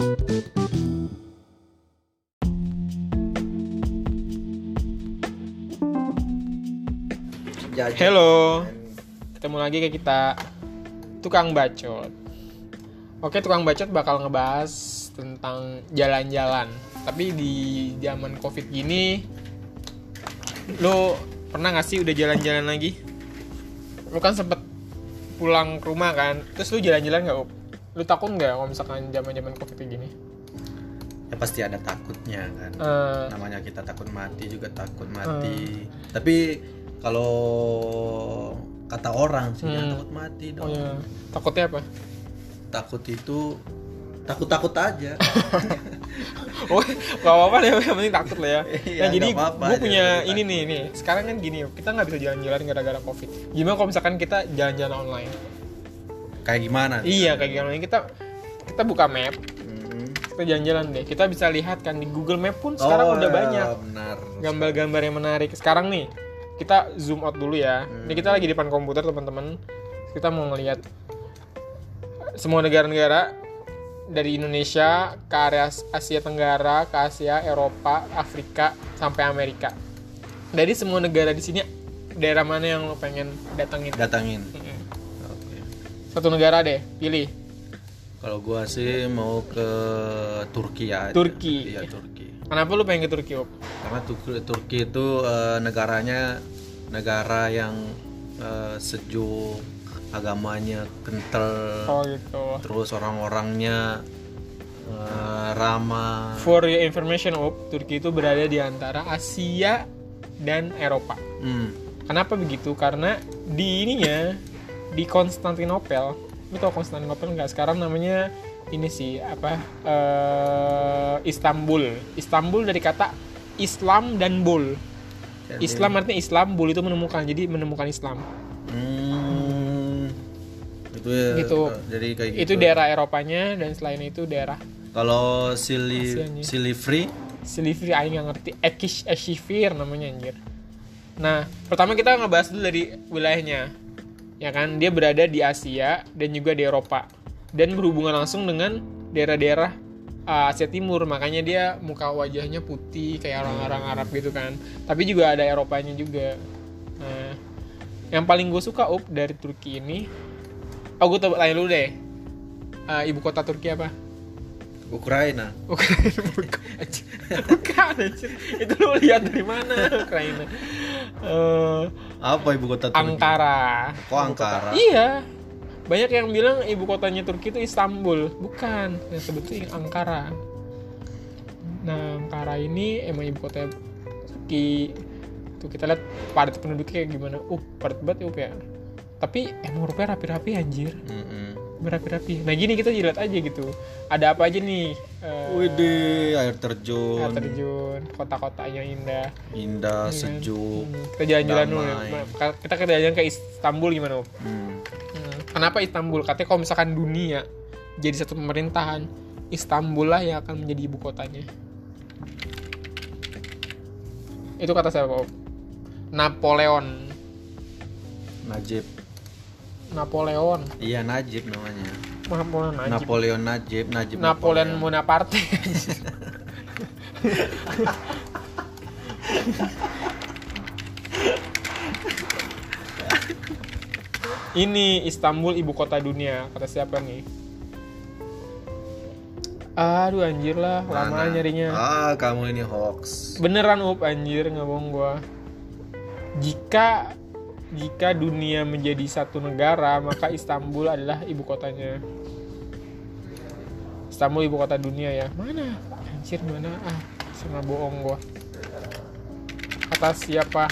Hello, ketemu lagi ke kita tukang bacot. Oke, tukang bacot bakal ngebahas tentang jalan-jalan. Tapi di zaman covid gini, lo pernah gak sih udah jalan-jalan lagi? Lo kan sempet pulang ke rumah kan, terus lo jalan-jalan gak? Lo takut nggak kalau misalkan zaman-zaman covid kayak gini? Ya pasti ada takutnya kan. Eh, Namanya kita takut mati juga takut mati. Tapi kalau kata orang sih jangan Hmm. takut mati oh dong. ya, takutnya apa? Takut itu takut-takut aja. Oh, gak apa-apa deh, yang penting takut lah ya. Iya, nah, jadi nggak apa-apa, gue punya ini takut. nih, nih. Sekarang kan gini, kita nggak bisa jalan-jalan gara-gara covid. Gimana kalau misalkan kita jalan-jalan online? Kayak gimana? Iya, kayak gimana? Kita kita buka map, Hmm. kita jalan-jalan deh. Kita bisa lihat kan di Google Map pun sekarang Oh, udah ya, banyak Benar. gambar-gambar yang menarik. Sekarang nih, kita zoom out dulu ya. Ini kita lagi di depan komputer teman-teman. Kita mau ngelihat semua negara-negara dari Indonesia ke area Asia Tenggara, ke Asia, Eropa, Afrika, sampai Amerika. Dari semua negara di sini, daerah mana yang lo pengen datengin? Datangin. Mm-mm. Oke. Satu negara deh, pilih. Kalau gua sih mau ke Turki ya. Turki. Iya Turki. Kenapa lo pengen ke Turki? Op? Karena Turki, Turki itu eh, negaranya negara yang eh, sejuk, agamanya kental, Oh gitu. terus orang-orangnya eh, ramah. For your information, Op, Turki itu berada di antara Asia dan Eropa. Hmm. Kenapa begitu? Karena di ininya di Konstantinopel, lu tau Konstantinopel nggak? Sekarang namanya ini sih apa? eh, Istanbul. Istanbul dari kata Islam dan bul. Jadi- Islam artinya Islam, bul itu menemukan. Jadi menemukan Islam. Hmm. Itu ya. Gitu. Jadi kayak gitu. Itu daerah Eropanya dan selain itu daerah Kalau Sili Asianya. Sili Free Silivri aing nggak ngerti Ekish Eshifir namanya anjir. Nah, pertama kita ngebahas dulu dari wilayahnya. Ya kan, dia berada di Asia dan juga di Eropa dan berhubungan langsung dengan daerah-daerah uh, Asia Timur. Makanya dia muka wajahnya putih kayak orang-orang Arab gitu kan. Tapi juga ada Eropanya juga. Nah, yang paling gue suka up dari Turki ini, oh gue tanya dulu deh, Uh, ibu kota Turki apa? Ukraina. Ukraina bukan itu lu lihat dari mana Ukraina Eh, Apa ibu kota Turki? Ankara. Kok Ankara? iya. Banyak yang bilang ibu kotanya Turki itu Istanbul. Bukan. Yang sebetulnya Ankara. Nah Ankara ini emang ibu kota Turki. Tuh kita lihat padat penduduknya kayak gimana. Uh padat banget ya Up, ya. Tapi emang rupanya rapi-rapi anjir. Mm-mm. Berapi-rapi nah gini kita lihat aja gitu ada apa aja nih eh, Widih, air terjun, air terjun kota-kotanya indah indah, kan? sejuk. Hmm, kita jalan-jalan dulu ya. kita kita jalan ke Istanbul gimana Om? Hmm. Hmm, kenapa Istanbul katanya kalau misalkan dunia jadi satu pemerintahan Istanbul lah yang akan menjadi ibu kotanya itu kata siapa Om? Napoleon Najib. Napoleon Iya Najib namanya. Napoleon Najib Napoleon Najib, Najib Napoleon Bonaparte Ini Istanbul ibu kota dunia kata siapa nih? Aduh anjir lah, lama Mana? nyarinya. Ah, kamu ini hoax. Beneran up anjir nggak bohong gua. Jika jika dunia menjadi satu negara, maka Istanbul adalah ibu kotanya. Istanbul ibu kota dunia ya. Mana? Anjir mana? Ah, sama bohong gua. Kata siapa?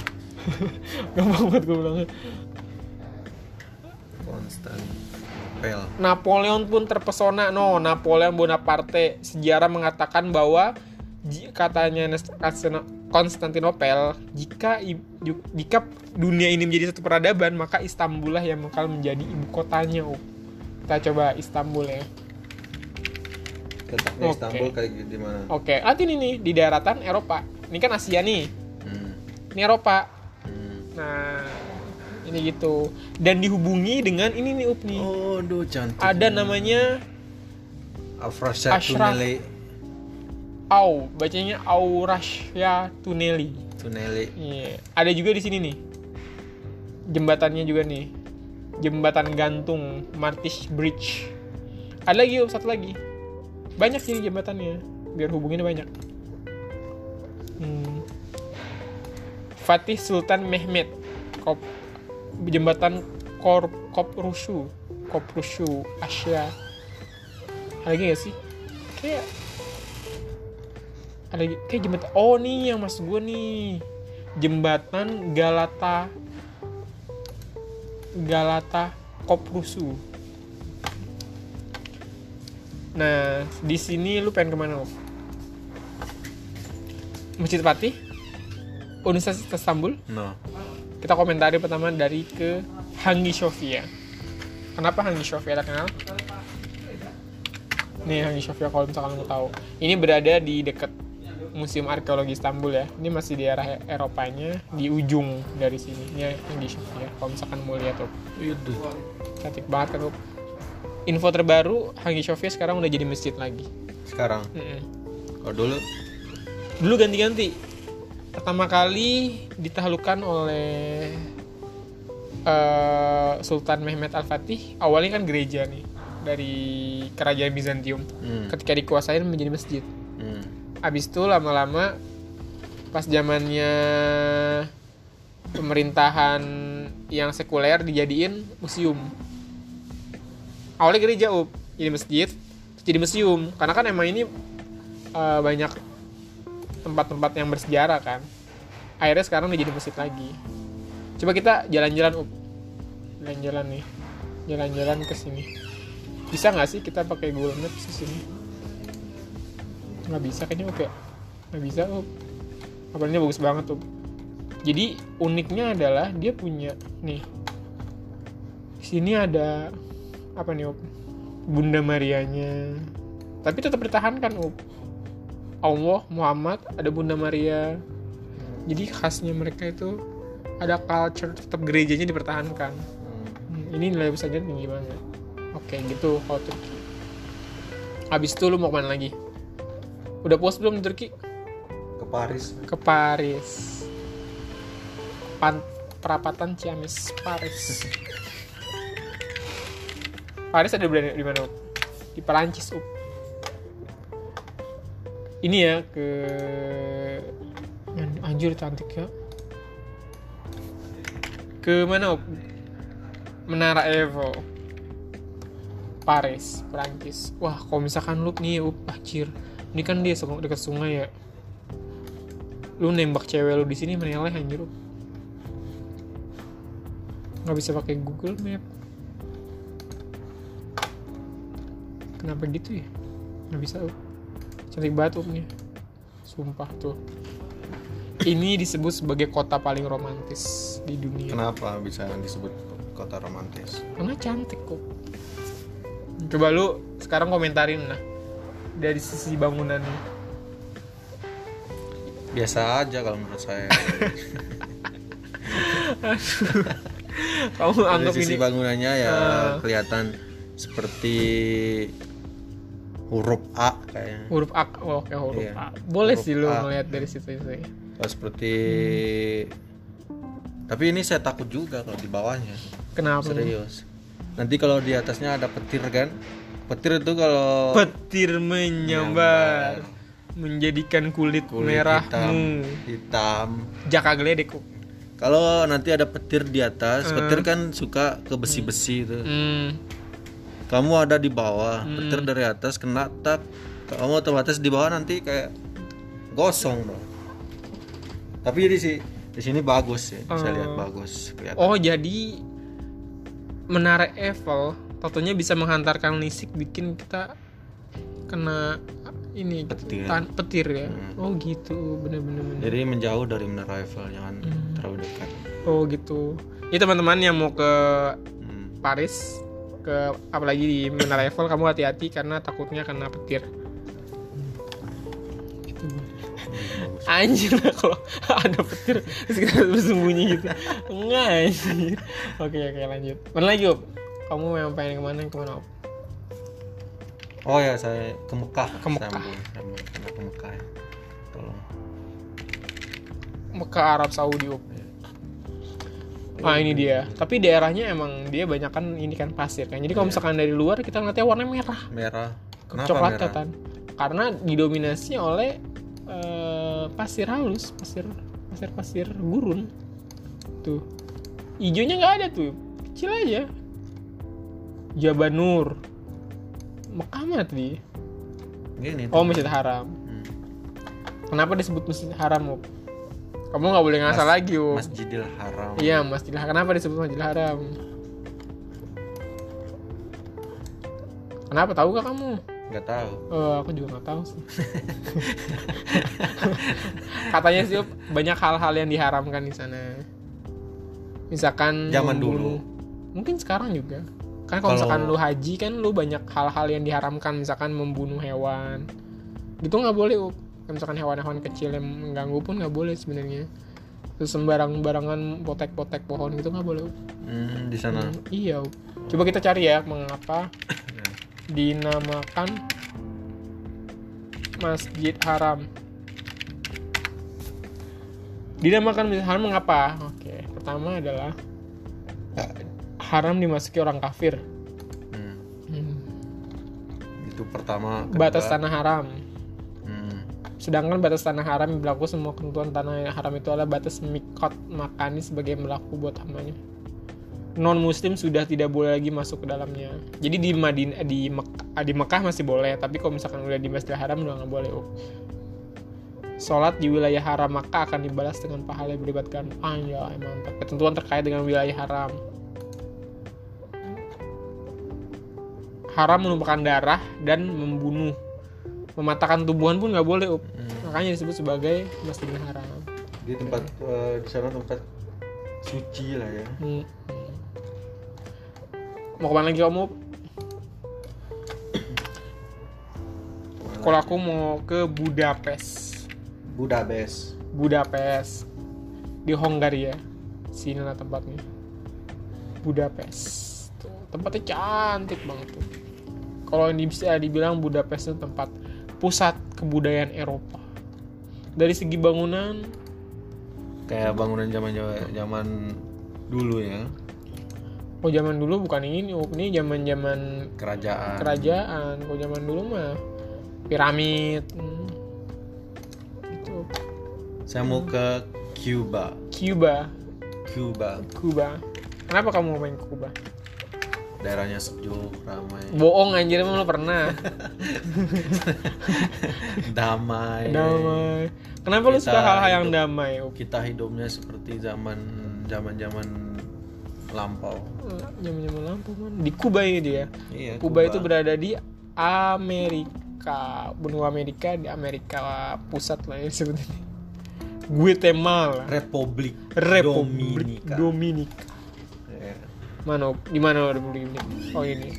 Gampang banget gue bilangnya. Konstan. Pel. Napoleon pun terpesona. No, Napoleon Bonaparte. Sejarah mengatakan bahwa katanya Konstantinopel, jika jika dunia ini menjadi satu peradaban, maka Istanbul lah yang bakal menjadi ibu kotanya. Up. Kita coba Istanbul ya. Letaknya Oke. Istanbul kayak di mana? Oke, ah ini nih di daratan Eropa. Ini kan Asia nih. Hmm. Ini Eropa. Hmm. Nah, ini gitu. Dan dihubungi dengan ini nih Up nih. Oh, duh cantik. ada namanya Afrasya Ashraf. Tuneli Au, bacanya Aurasya Tuneli. Tuneli Iya, ada juga di sini nih. Jembatannya juga nih. Jembatan gantung Martish Bridge. Ada lagi, satu lagi. Banyak sini jembatannya. Biar hubunginnya banyak. Hmm. Fatih Sultan Mehmet. Kop, jembatan Kor Koprushu. Koprushu Asia. Ada lagi gak sih? Kayak ada kayak jembatan oh nih yang mas gue nih. Jembatan Galata Galata Koprusu. Nah di sini lu pengen ke mana Op? Masjid Fatih? Universitas Istanbul? No. Kita komentari pertama dari ke Hangi Sofia. Kenapa Hangi Sofia? Kenal? Nih Hangi Sofia kalau misalkan mau tahu. Ini berada di dekat Museum Arkeologi Istanbul ya. Ini masih di arah Eropanya di ujung dari sini. Ini Hangi Sofia kalau misalkan mau lihat tuh. Itu cantik banget kan tuh info terbaru Hangi Sofia sekarang udah jadi masjid lagi. Sekarang? Mm-mm. kalau dulu? Dulu ganti-ganti. Pertama kali ditaklukkan oleh eh, Sultan Mehmet Al Fatih awalnya kan gereja nih dari kerajaan Bizantium. Hmm. ketika dikuasain menjadi masjid. Hmm. Abis itu lama-lama pas zamannya pemerintahan yang sekuler dijadiin museum. Awalnya gereja up jadi masjid jadi museum. Karena kan emang ini eh, banyak tempat-tempat yang bersejarah kan. Akhirnya sekarang udah jadi masjid lagi. Coba kita jalan-jalan up. Jalan-jalan nih. Jalan-jalan ke sini. Bisa nggak sih kita pakai Google Maps ke sini nggak bisa kayaknya oke nggak bisa up apalagi bagus banget tuh. Jadi uniknya adalah dia punya nih. Di sini ada apa nih up? Bunda Marianya. Tapi tetap dipertahankan up. Allah Muhammad ada Bunda Maria. Jadi khasnya mereka itu ada culture tetap gerejanya dipertahankan. Hmm, ini nilai besarnya tinggi banget. Oke gitu kalau Turki habis itu lu mau ke mana lagi udah puas belum di Turki? Ke Paris. Ke Paris. Pan perapatan Ciamis Paris. Paris ada di di mana di Perancis Up. ini ya ke An- anjir cantik ya. Ke mana Up? Menara Eiffel Paris Perancis. Wah kalau misalkan lu nih Up, anjir ini kan dia dekat sungai ya. Lu nembak cewek lu di sini meneleh anjir nggak bisa pakai Google Map. Kenapa gitu ya? Nggak bisa Up. cantik banget upnya sumpah tuh. Ini disebut sebagai kota paling romantis di dunia. Kenapa bisa disebut kota romantis? Karena cantik kok. Coba lu sekarang komentarin nah dari sisi bangunannya biasa aja kalau menurut saya. Kamu dari anggap sisi ini bangunannya ya Ah. kelihatan seperti huruf A kayaknya. Huruf A oh, oke huruf Iya. A. Boleh Huruf sih lu A. ngeliat dari situ sih. Kalau seperti tapi ini saya takut juga kalau di bawahnya. Kenapa? Serius. Nanti kalau di atasnya ada petir kan petir itu kalau petir menyambar menjadikan kulit, kulit merahmu. hitam, hitam. Jaka geledek kok kalau nanti ada petir di atas petir kan suka ke besi-besi itu hmm. kamu ada di bawah petir dari atas kena tak. Kamu otomatis di bawah nanti kayak gosong dong. Tapi di sini di sini bagus sih saya lihat bagus kelihatan. Oh jadi menara Eiffel tentunya bisa menghantarkan listrik bikin kita kena ini Petir. tan- petir ya? Oh gitu. Bener-bener bener. jadi menjauh dari menara Eiffel jangan terlalu dekat. Oh gitu. Ya teman-teman yang mau ke Hmm. Paris ke apalagi di Menara Eiffel kamu hati-hati karena takutnya kena petir. Gitu. anjir lah kalau ada petir terus kita bersembunyi gitu. Enggak anjir. Oke oke lanjut. Mana lagi Op? Kamu yang pengen ke mana ke mana Op? oh ya saya ke Mekah Ke Mekah. Saya ambil- saya ke Mekah ya. tolong ke Arab Saudi Up. Ah ini dia. Tapi daerahnya emang dia banyak kan ini kan pasir kan. Jadi kalau Iya. misalkan dari luar kita ngeliatnya warna merah, merah kenapa coklat merah. Karena didominasi oleh eh, pasir halus, pasir pasir pasir gurun. Tuh. Ijonya nggak ada tuh. Kecil aja. Jabal Nur. Mekah mana tadi? gini Oh. Masjid Haram. Hmm. Kenapa disebut Masjid Haram, Up? Kamu nggak boleh ngasal Mas- lagi, Up. Masjidil Haram Iya, Masjidil Haram. Kenapa disebut Masjidil Haram? Kenapa tahu gak kamu? nggak tahu Eh, aku juga nggak tahu sih. Katanya sih banyak hal-hal yang diharamkan di sana. Misalkan Zaman membunuh- Mungkin sekarang juga. Kan kalau misalkan lu haji kan lu banyak hal-hal yang diharamkan, misalkan membunuh hewan. Gitu nggak boleh. Kayak misalkan hewan-hewan kecil yang mengganggu pun nggak boleh sebenarnya. Terus sembarang-barangan potek-potek pohon gitu nggak boleh. Hmm, di sana Hmm, iya. Up. Coba kita cari ya mengapa dinamakan Masjid Haram. Dinamakan Masjid Haram mengapa? Oke, pertama adalah haram dimasuki orang kafir. Hmm, Hmm. itu pertama kedua. Batas tanah haram. Hmm, Sedangkan batas tanah haram yang berlaku semua ketentuan tanah haram itu adalah batas mikot makani sebagai yang berlaku buat hambanya. Non muslim sudah tidak boleh lagi masuk ke dalamnya. Jadi di Madinah di Mekah, di Mekah masih boleh, tapi kalau misalkan udah di Masjidil Haram udah nggak boleh. Oh. Sholat di wilayah haram maka akan dibalas dengan pahala yang melibatkan anjay mantap. Ketentuan terkait dengan wilayah haram. Haram menumpahkan darah dan membunuh. Mematahkan tubuhan pun nggak boleh. Up. hmm. Makanya disebut sebagai Masjidil Haram. di tempat eh, di sana tempat suci lah ya Hmm. Mau ke mana lagi kamu? Kalau aku mau ke Budapest. Budapest Budapest di Hongaria. Sini lah tempatnya. Budapest. Tuh, tempatnya cantik banget tuh. Kalau ini bisa dibilang Budapest itu tempat pusat kebudayaan Eropa. Dari segi bangunan, kayak bangunan zaman zaman dulu ya oh zaman dulu bukan ini, oh, ini zaman-zaman kerajaan kerajaan. Kalau zaman dulu mah piramid. Hmm. Gitu. saya mau ke Cuba Cuba, Cuba Kuba. Kenapa kamu mau main ke Kuba? Daerahnya sejuk ramai Bohong anjir emang lo pernah. damai damai. Kenapa lu Kita suka hal-hal yang damai? Kita hidupnya seperti zaman zaman zaman lampau Zaman-zaman lampu man. Di Kuba ini dia. iya Kuba itu berada di Amerika, benua Amerika di Amerika pusat lah ya sebetulnya. Guatemala, Republik Republik Dominika. Dominika. Ya. Mana? Di mana Republik Dominika? Oh ini.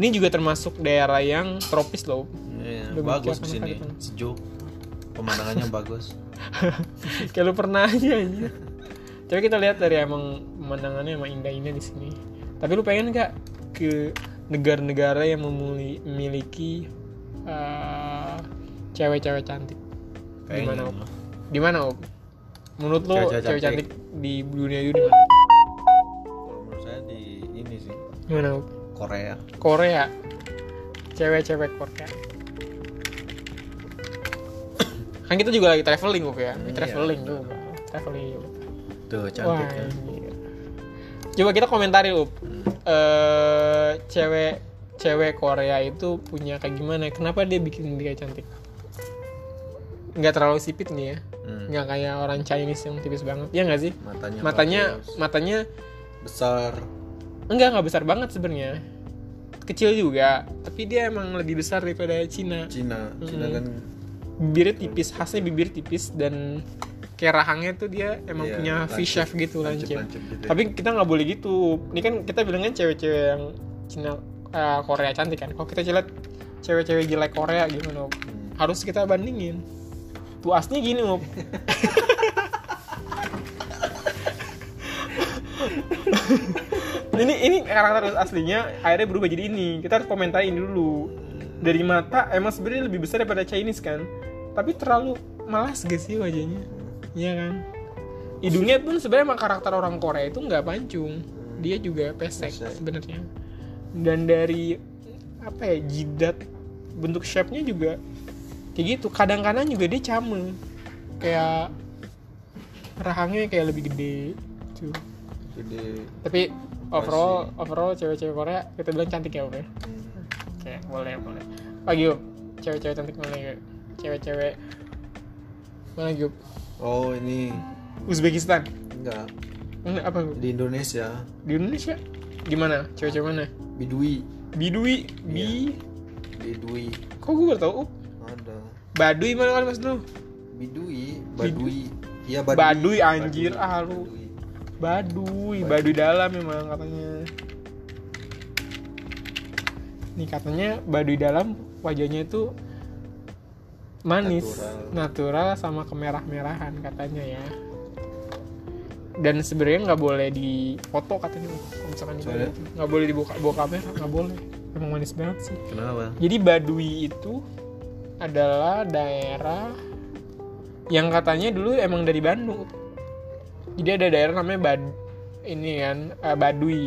Ini juga termasuk daerah yang tropis loh. Iya, Udah bagus bicara di sini kan? sejuk pemandangannya bagus Kayak lu pernah aja anjir. Coba kita lihat dari emang pemandangannya emang indah-indah di sini. Tapi lu pengen nggak ke negara-negara yang memiliki eh, cewek-cewek cantik? Di mana? Di mana? Menurut lu Cewek-cewek cewek cantik di dunia itu di mana? kalau menurut saya di ini sih mana? Korea Korea. Cewek-cewek Korea. kan kita juga lagi traveling, Op ya. Hmm, traveling iya, juga. Traveling. tuh Wah, cantik kan anjir. Coba kita komentari, Up. Eh, cewek cewek Korea itu punya kayak gimana? Kenapa dia bikin dia cantik? Nggak terlalu sipit nih ya. Hmm, Nggak kayak orang Chinese yang tipis banget. Ya nggak sih? matanya Matanya bagus. matanya besar enggak nggak besar banget sebenarnya. Kecil juga, tapi dia emang lebih besar daripada Cina. Cina Cina Hmm. kan Bibirnya tipis, khasnya bibir tipis dan kayak rahangnya tuh dia emang Iya, punya lancip, V-shape gitu lancip. lancip gitu. Tapi kita nggak boleh gitu. Ini kan kita bilangnya cewek-cewek yang Cina eh, Korea cantik kan. Kalau kita lihat cewek-cewek jelek Korea gimana? Hmm. Harus kita bandingin. Tuasnya gini, Op. ini ini karakter aslinya akhirnya berubah jadi ini. Kita harus komentari ini dulu. Dari mata emang sebenarnya lebih besar daripada Chinese kan? Tapi terlalu malas gak sih wajahnya. Iya kan? Hidungnya pun sebenarnya emang karakter orang Korea itu nggak pancung dia juga pesek Pesek. sebenarnya. Dan dari apa ya jidat bentuk shape-nya juga kayak gitu. Kadang-kadang juga dia came kayak rahangnya kayak lebih gede tuh Jadi tapi overall overall cewek-cewek Korea kita bilang cantik ya oke oke boleh boleh. Lagi yuk cewek-cewek cantik mana yuk cewek-cewek mana yuk oh ini. Uzbekistan. Enggak. Mana apa di Indonesia. Di Indonesia? Gimana? Cewek-cewek mana? Bidui. Bidui? Bi? Bidui. Kok gue baru tau? Ada. Baduy mana kan mas lu? Bidui Badui. Iya Baduy, anjir. Ah, lu. Badui. Baduy Baduy dalam memang katanya. Nih katanya Baduy dalam wajahnya itu manis natural, sama kemerah-merahan katanya ya. Dan sebenarnya nggak boleh di foto katanya kalau misalkan nggak boleh dibuka bawa kamera nggak boleh. Emang manis banget sih. Kenapa? Jadi Baduy itu adalah daerah yang katanya dulu emang dari Bandung. Jadi ada daerah namanya Bad ini kan eh, Baduy.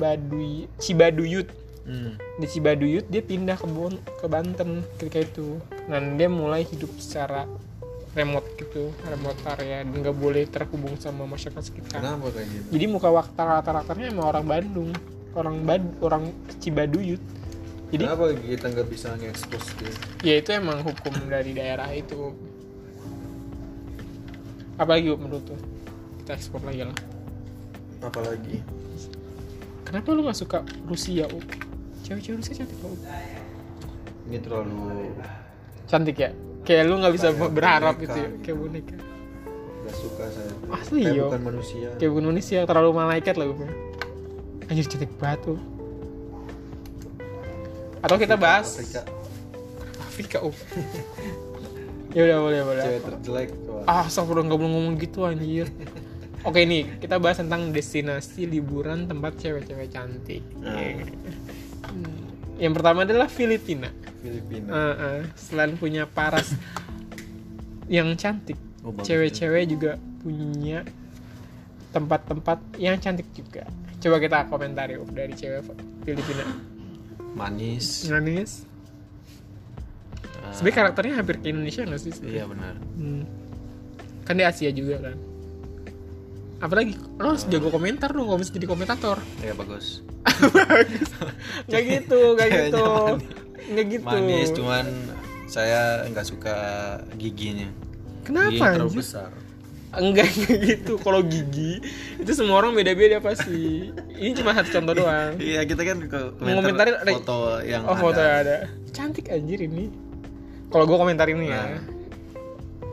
Baduy Cibaduyut. hmm. Di Cibaduyut dia pindah ke Bon ke Banten ketika itu. Dan dia mulai hidup secara remote gitu, remote area dan nggak boleh terhubung sama masyarakat sekitar. kenapa kayak gitu Jadi muka wakta rata-ratanya emang orang Bandung, orang Bad, orang Cibaduyut. Jadi kenapa kita nggak bisa nge-expose dia? Ya itu emang hukum dari daerah itu. Apalagi menurut tuh kita ekspor lagi lah. Apalagi? Kenapa lu nggak suka Rusia Up? cewek-cewek Rusia cantik Up. ini terlalu cantik ya? Kayak lu nggak bisa Kayak berharap boneka. gitu ya? Kayak boneka. Nggak suka saya. Asli, Kayak yo. bukan manusia. Kayak bukan manusia terlalu malaikat lah Up. anjir cantik tuh atau kita bahas? Afrika. Afrika Up. ya udah boleh boleh. Cewek terjelek ah astagfirullah nggak boleh ngomong gitu anjir. Oke nih kita bahas tentang destinasi liburan tempat cewek-cewek cantik. Ah. Hmm. yang pertama adalah Filipina. Filipina. Eh, eh, selain punya paras yang cantik Oh, cewek-cewek juga punya tempat-tempat yang cantik juga. Coba kita komentari dari cewek Filipina manis manis Ah, sebenarnya karakternya hampir ke Indonesia nggak sih iya benar Hmm. Kan di Asia juga kan. Apalagi lo harus jago komentar dong kalau jadi komentator. iya bagus Nggak gitu, nggak gitu. Nggak gitu. manis cuman saya nggak suka giginya Kenapa giginya terlalu besar Enggak gitu. Kalau gigi itu semua orang beda-beda pasti. Ini cuma satu contoh doang. iya kita kan ke Ngomentarin komentar foto yang Oh ada foto yang ada. Cantik anjir ini. Kalau gue komentarin nih ya. Nah.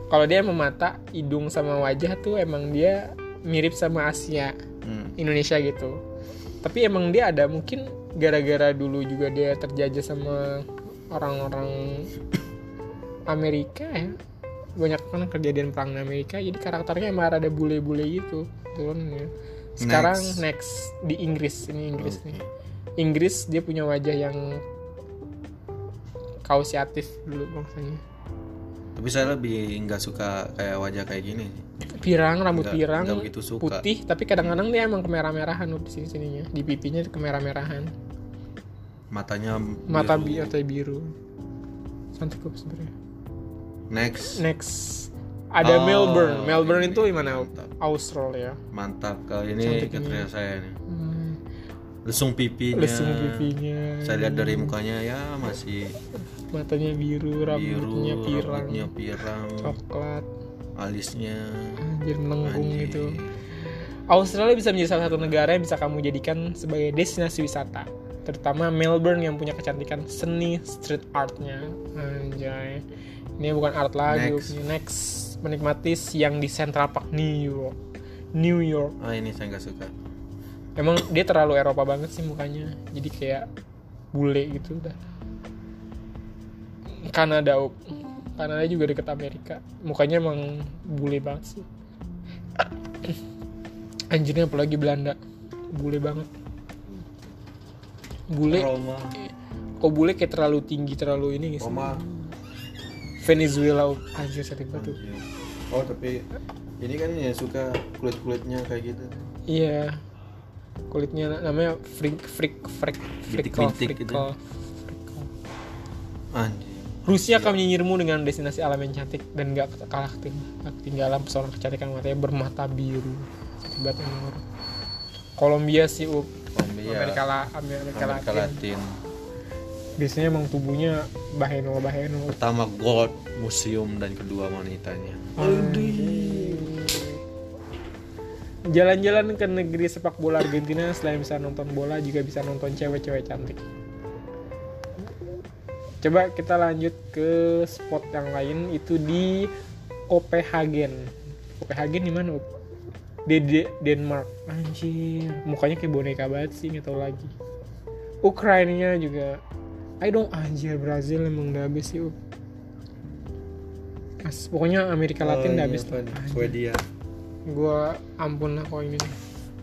Kalau dia emang mata, hidung sama wajah tuh emang dia mirip sama Asia. Hmm. Indonesia gitu tapi emang dia ada mungkin gara-gara dulu juga dia terjajah sama orang-orang Amerika ya banyak kan kejadian perang di Amerika jadi karakternya emang ada bule-bule gitu turunnya sekarang Next. next. di Inggris ini Inggris Oke. nih Inggris dia punya wajah yang kausiatif dulu maksudnya tapi saya lebih nggak suka kayak wajah kayak gini pirang rambut Nggak- pirang nggak begitu suka. putih tapi kadang-kadang dia emang kemerah-merahan di sini sininya di pipinya kemerah-merahan matanya mata biru. biru atau biru cantik kok sebenarnya next. Next. Ada Oh, Melbourne. Melbourne ini. itu di mana Mantap. Australia. Mantap kali ini kriteria ini. saya nih hmm. lesung pipinya. Lesung pipinya. Saya lihat dari mukanya ya masih matanya biru rambutnya biru pirang. rambutnya pirang. Coklat. Alisnya. Anjir melengkung gitu Australia bisa menjadi salah satu negara yang bisa kamu jadikan sebagai destinasi wisata. Terutama Melbourne yang punya kecantikan seni street artnya. Anjay ini bukan art lagi Next. next, menikmati siang di Central Park New York. New York. Ah ini saya nggak suka. Emang dia terlalu Eropa banget sih mukanya. Jadi kayak bule gitu udah. Kanada Up. Kanada juga deket Amerika. Mukanya emang bule banget sih. Anjirnya apalagi Belanda. Bule banget. Bule Roma. kok bule kayak terlalu tinggi terlalu ini gitu Roma Venezuela anjir sakit banget tuh. Oh tapi ini kan ya suka kulit kulitnya kayak gitu. Iya. Kulitnya namanya freak freak freak gitu. freckle anjir. Rusia akan menyinyirmu dengan destinasi alam yang cantik dan gak kalah keting- ketinggalan pesona kecantikan matanya bermata biru. Umur. Kolombia sih up Kolombia. Amerika, Amerika, Amerika Latin. Latin Biasanya emang tubuhnya baheno baheno. pertama gold museum dan kedua wanitanya Jalan-jalan ke negeri sepak bola Argentina selain bisa nonton bola juga bisa nonton cewek-cewek cantik. Coba kita lanjut ke spot yang lain itu di Copenhagen. Copenhagen di mana? Di De- Denmark. Anjir, mukanya kayak boneka banget sih, nggak tahu lagi. Ukraina juga. I don't anjir Brazil emang udah habis sih. Up. As, pokoknya Amerika Latin udah habis tuh. Anjir Swedia gua ampun lah kok ini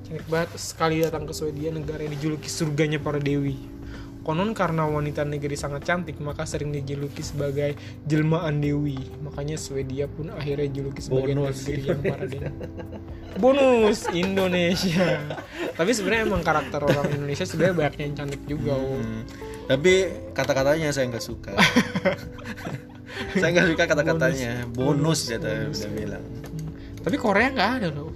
cantik banget sekali datang ke Swedia negara yang dijuluki surganya para dewi konon karena wanita negeri sangat cantik maka sering dijuluki sebagai jelmaan dewi makanya Swedia pun akhirnya dijuluki sebagai Bonus. negeri yang para dewi bonus Indonesia tapi sebenarnya emang karakter orang Indonesia sebenarnya banyak yang cantik juga Om. Tapi kata-katanya saya nggak suka saya nggak suka kata-katanya bonus, dia tuh udah bilang tapi Korea nggak ada loh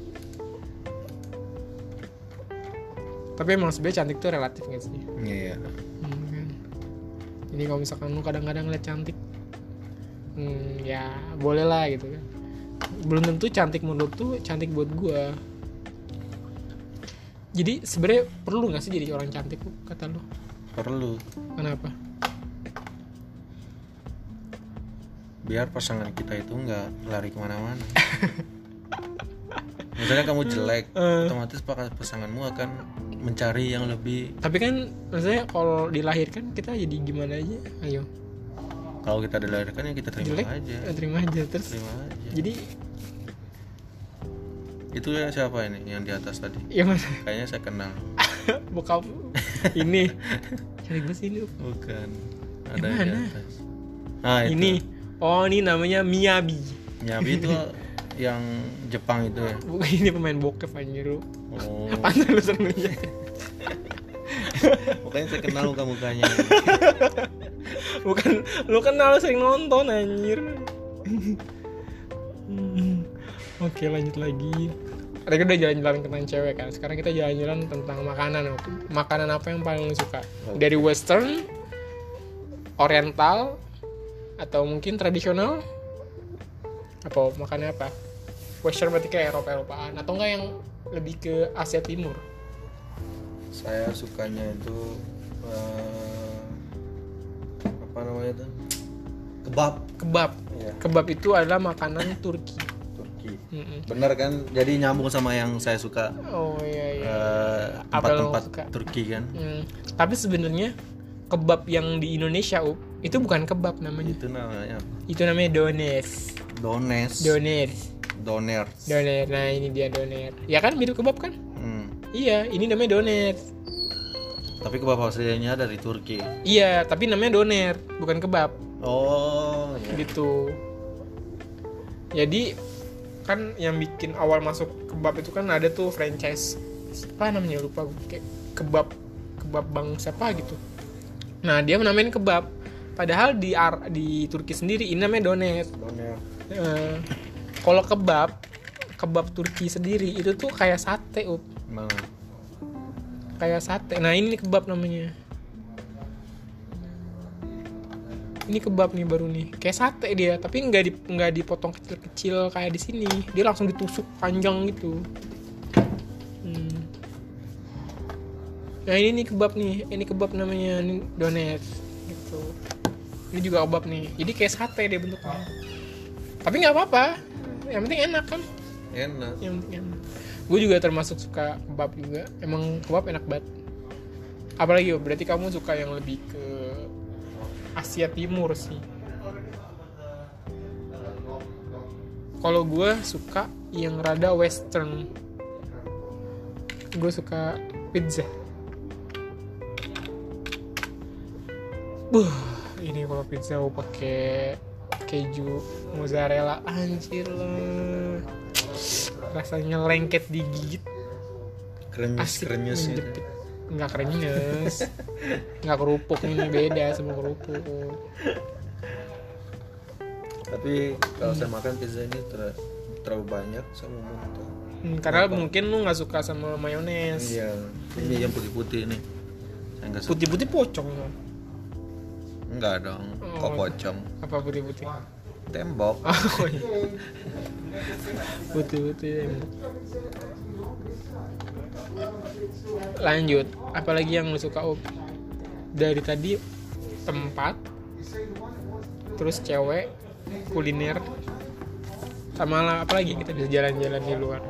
tapi emang sebenarnya cantik tuh relatif nggak sih iya Hmm, kan. Jadi kalau misalkan lu kadang-kadang lihat cantik, hmm, ya boleh lah gitu kan. Belum tentu cantik menurut tuh cantik buat gua. Jadi sebenarnya perlu nggak sih jadi orang cantik kata lu? Perlu Kenapa? biar pasangan kita itu nggak lari ke mana-mana misalnya kamu jelek Eh. otomatis pasanganmu akan mencari yang lebih Tapi kan maksudnya kalau dilahirkan kita jadi gimana aja? Ayo, kalau kita dilahirkan ya kita terima jelek aja eh, terima aja terus. terima aja Jadi itu ya siapa ini yang di atas tadi ya kayaknya saya kenal Bokap ini banget sih ini. bukan ada Yang yang di mana? atas nah itu Ini, oh ini namanya Miyabi. Nyabi itu yang Jepang itu ya Bukan ini pemain bokep anjir lu. oh Pantas lu sering pokoknya saya kenal muka mukanya Bukan lu kenal sering nonton anjir. Hmm. Oke, lanjut lagi. Tadi udah jalan-jalan tentang cewek kan. Sekarang kita jalan-jalan tentang makanan. Makanan apa yang paling lu suka? Dari western, oriental, atau mungkin tradisional? Apa makannya apa? Western berarti kayak Eropa-Eropaan atau enggak yang lebih ke Asia Timur? saya sukanya itu eh, apa namanya itu kebab Kebab. Iya. Kebab itu adalah makanan Turki. Mm-mm. bener kan jadi nyambung sama yang saya suka Oh iya iya. eh, Apa yang lo tempat-tempat suka? Turki kan Hmm, Tapi sebenarnya kebab yang di Indonesia Up, itu bukan kebab namanya. itu namanya? Itu namanya dones. dones Doner. doner Doner. Nah, ini dia doner. Ya kan mirip kebab kan? Hmm. Iya, ini namanya doner. tapi kebab aslinya dari Turki Iya, tapi namanya doner, bukan kebab. oh ya. Gitu. Jadi kan yang bikin awal masuk kebab itu kan ada tuh franchise apa namanya lupa kayak kebab kebab bang siapa gitu. Nah, dia menamain kebab. Padahal di Ar- di Turki sendiri ini namanya doner. doner Eh, kalau kebab kebab Turki sendiri itu tuh kayak sate up. Mana kayak sate. Nah ini kebab namanya ini kebab nih baru nih. Kayak sate dia tapi nggak di nggak dipotong kecil-kecil kayak di sini. Dia langsung ditusuk panjang gitu. Hmm. nah ini nih kebab nih. Ini kebab namanya ini doner gitu. Ini juga kebab nih. Jadi kayak sate dia bentuknya. Tapi nggak apa-apa. Yang penting enak kan? Enak. Yang yang gue juga termasuk suka kebab juga. Emang kebab enak banget. Apalagi yo berarti kamu suka yang lebih ke Asia Timur sih. Kalau gue suka yang rada western. Gue suka pizza. Buh, ini kalau pizza mau pakai keju mozzarella. Anjir lah. Rasanya lengket digigit. Krenyes asik krenyes gitu. Nggak krenyes nggak kerupuk ini beda sama kerupuk. Tapi kalau saya makan pizza ini ter- terlalu banyak sama muntah Hmm, karena mungkin lu nggak suka sama mayones. Iya ini yang putih-putih ini. Saya nggak suka. Putih-putih pocong. Kan enggak dong kok Oh. pocong? apa putih-putih? Tembok. Oh iya. Putih-putih lanjut apalagi yang lu suka Up? dari tadi tempat terus cewek kuliner sama lah apalagi kita bisa jalan-jalan di luar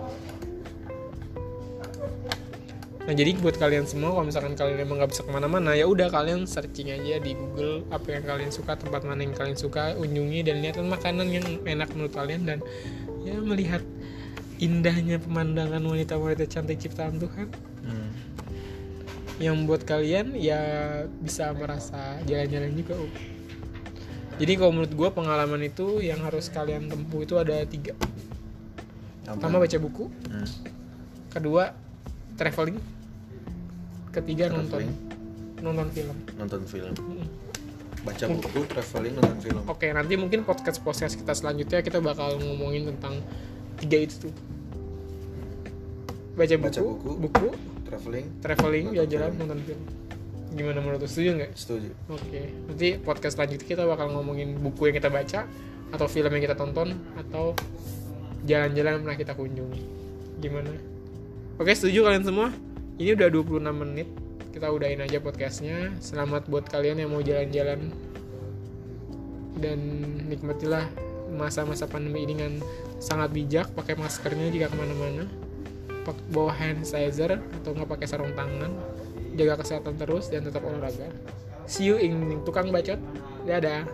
nah jadi buat kalian semua kalau misalkan kalian emang nggak bisa ke mana-mana ya udah kalian searching aja di Google apa yang kalian suka tempat mana yang kalian suka unjungi dan lihat makanan yang enak menurut kalian dan ya melihat indahnya pemandangan wanita-wanita cantik ciptaan Tuhan. Yang buat kalian ya bisa merasa jalan-jalan juga Up. jadi kalau menurut gue pengalaman itu yang harus kalian tempuh itu ada tiga pertama baca buku Hmm. kedua traveling ketiga nonton Traveling. nonton film nonton film Mm. baca buku traveling nonton film oke nanti mungkin podcast podcast kita selanjutnya kita bakal ngomongin tentang tiga itu tuh baca buku Baca buku. buku traveling traveling jalan-jalan nonton film gimana menurut lu setuju nggak setuju Oke, nanti podcast selanjutnya kita bakal ngomongin buku yang kita baca atau film yang kita tonton atau jalan-jalan yang pernah kita kunjungi. Gimana? Oke, setuju kalian semua? Ini udah 26 menit. Kita udahin aja podcastnya. Selamat buat kalian yang mau jalan-jalan dan nikmatilah masa-masa pandemi ini dengan sangat bijak. Pakai maskernya jika ke mana-mana. Bawa hand sanitizer atau nggak pakai sarung tangan jaga kesehatan terus dan tetap olahraga. See you in tukang bacot. Dadah.